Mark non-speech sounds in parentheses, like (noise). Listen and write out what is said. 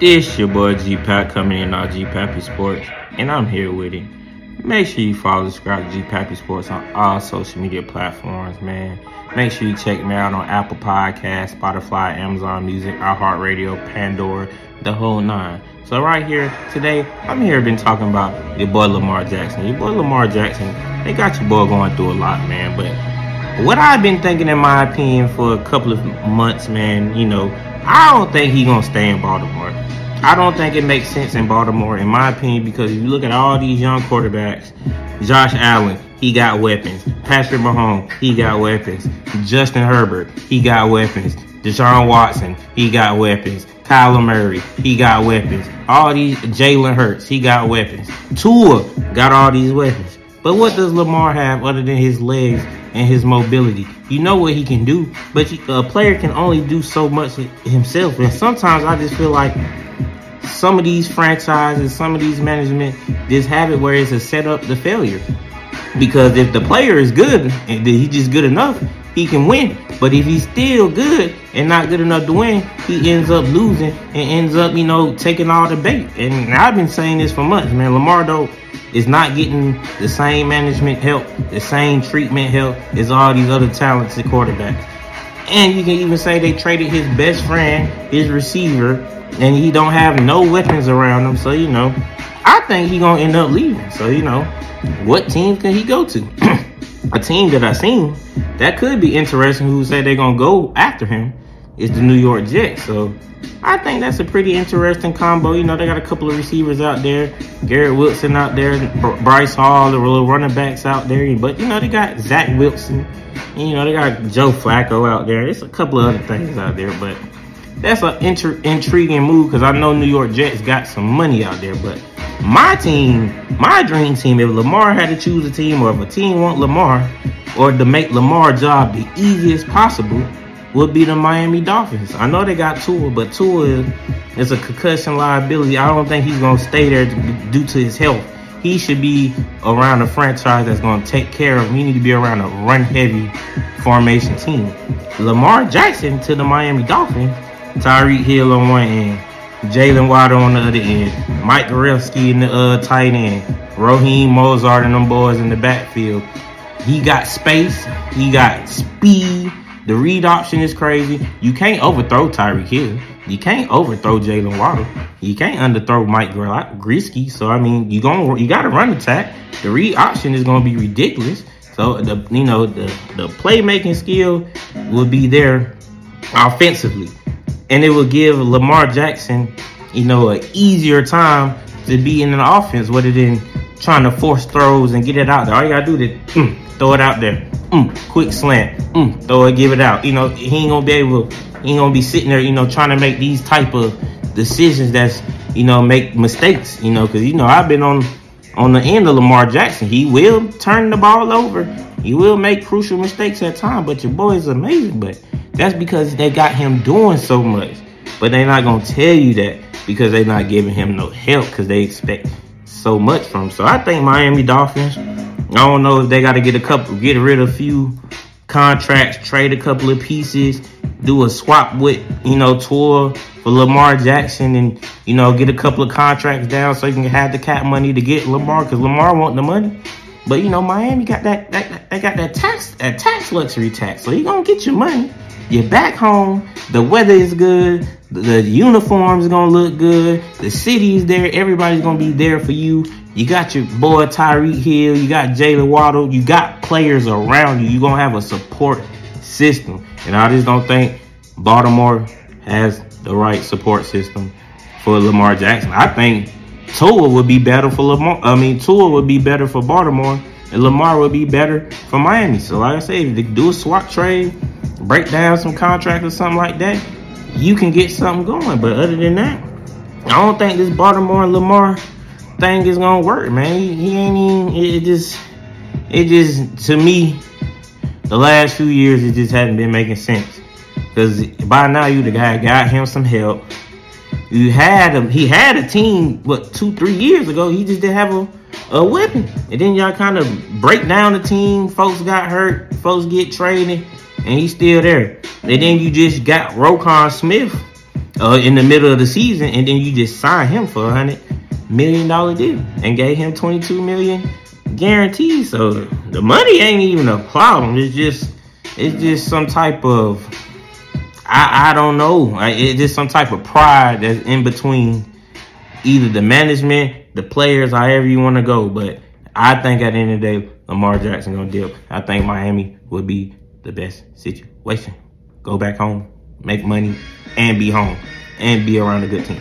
This your boy G Pappy coming in on G Pappy Sports, and I'm here with it. Make sure you follow, subscribe to G Pappy Sports on all social media platforms, man. Make sure you check me out on Apple Podcasts, Spotify, Amazon Music, iHeartRadio, Pandora, the whole nine. So right here today, I'm here been talking about your boy Lamar Jackson. Your boy Lamar Jackson, they got your boy going through a lot, man. But what I've been thinking, in my opinion, for a couple of months, man, you know, I don't think he gonna stay in Baltimore. I don't think it makes sense in Baltimore, in my opinion, because if you look at all these young quarterbacks. Josh Allen, he got weapons. Patrick Mahomes, he got weapons. Justin Herbert, he got weapons. Deshaun Watson, he got weapons. Kyler Murray, he got weapons. All these Jalen Hurts, he got weapons. Tua got all these weapons. But what does Lamar have other than his legs and his mobility? You know what he can do, but a player can only do so much himself. And sometimes I just feel like some of these franchises, some of these management just have it where it's a setup to failure. Because if the player is good and he's just good enough, he can win. But if he's still good and not good enough to win, he ends up losing and ends up, you know, taking all the bait. And I've been saying this for months, man. Lamar though is not getting the same management help, the same treatment help as all these other talented quarterbacks. And you can even say they traded his best friend, his receiver, and he don't have no weapons around him. So you know, I think he gonna end up leaving. So you know, what team can he go to? (clears throat) a team that I seen that could be interesting. Who said they're gonna go after him is the New York Jets. So I think that's a pretty interesting combo. You know, they got a couple of receivers out there, Garrett Wilson out there, Bryce Hall, the little running backs out there. But you know, they got Zach Wilson. And, you know, they got Joe Flacco out there. It's a couple of other things out there, but that's an inter- intriguing move because I know New York Jets got some money out there. But my team, my dream team, if Lamar had to choose a team or if a team want Lamar or to make Lamar job the easiest possible, would be the Miami Dolphins. I know they got Tua, but Tua is a concussion liability. I don't think he's going to stay there due to his health. He should be around a franchise that's going to take care of him. Need to be around a run-heavy formation team. Lamar Jackson to the Miami Dolphins Tyreek Hill on one end, Jalen Waddle on the other end, Mike Gesicki in the uh, tight end, Raheem Mostert and them boys in the backfield. He got space, he got speed. The read option is crazy. You can't overthrow Tyreek Hill. You can't overthrow Jalen Waddle. You can't underthrow Mike Gesicki. So I mean, you going you got to run attack. The read option is going to be ridiculous. So the you know the the playmaking skill will be there offensively and it will give Lamar Jackson, you know, an easier time to be in an offense rather than trying to force throws and get it out there. All you gotta do is mm, throw it out there, mm, quick slant, mm, throw it, give it out. You know, he ain't gonna be able, he ain't gonna be sitting there, you know, trying to make these type of decisions that's, you know, make mistakes. You know, because you know I've been on on the end of Lamar Jackson. He will turn the ball over. He will make crucial mistakes at times, but your boy is amazing. But that's because they got him doing so much. But they're not gonna tell you that because they're not giving him no help because they expect so much from him. So I think Miami Dolphins. I don't know if they got to get a couple, get rid of a few contracts, trade a couple of pieces, do a swap with you know Tua for Lamar Jackson, and you know get a couple of contracts down so you can have the cap money to get Lamar because Lamar want the money. But you know Miami got that, that they got that tax that tax luxury tax, so you gonna get your money. You're back home. The weather is good. The, uniforms gonna look good. The city's there. Everybody's gonna be there for you. You got your boy Tyreek Hill. You got Jalen Waddle. You got players around you. You're gonna have a support system. And I just don't think Baltimore has the right support system for Lamar Jackson. I think Tua would be better for Lamar. I mean, Tua would be better for Baltimore, and Lamar would be better for Miami. So, like I said, if they do a swap trade break down some contract or something like that, you can get something going. But other than that, I don't think this Baltimore and Lamar thing is gonna work, man. He, he ain't even. It just, it just to me, the last few years it just hasn't been making sense. Cause by now you the guy got him some help. You had him. He had a team. What two, three years ago? He just didn't have a, a weapon. And then y'all kind of break down the team. Folks got hurt. Folks get traded and he's still there. And then you just got Roquan Smith uh, in the middle of the season, and then you just sign him for a hundred million dollar deal and gave him twenty two million guaranteed. So the money ain't even a problem. It's just it's just some type of I I don't know. It's just some type of pride that's in between either the management, the players, however you want to go. But I think at the end of the day, Lamar Jackson gonna dip. I think Miami would be the best situation. Go back home, make money, and be home, and be around a good team.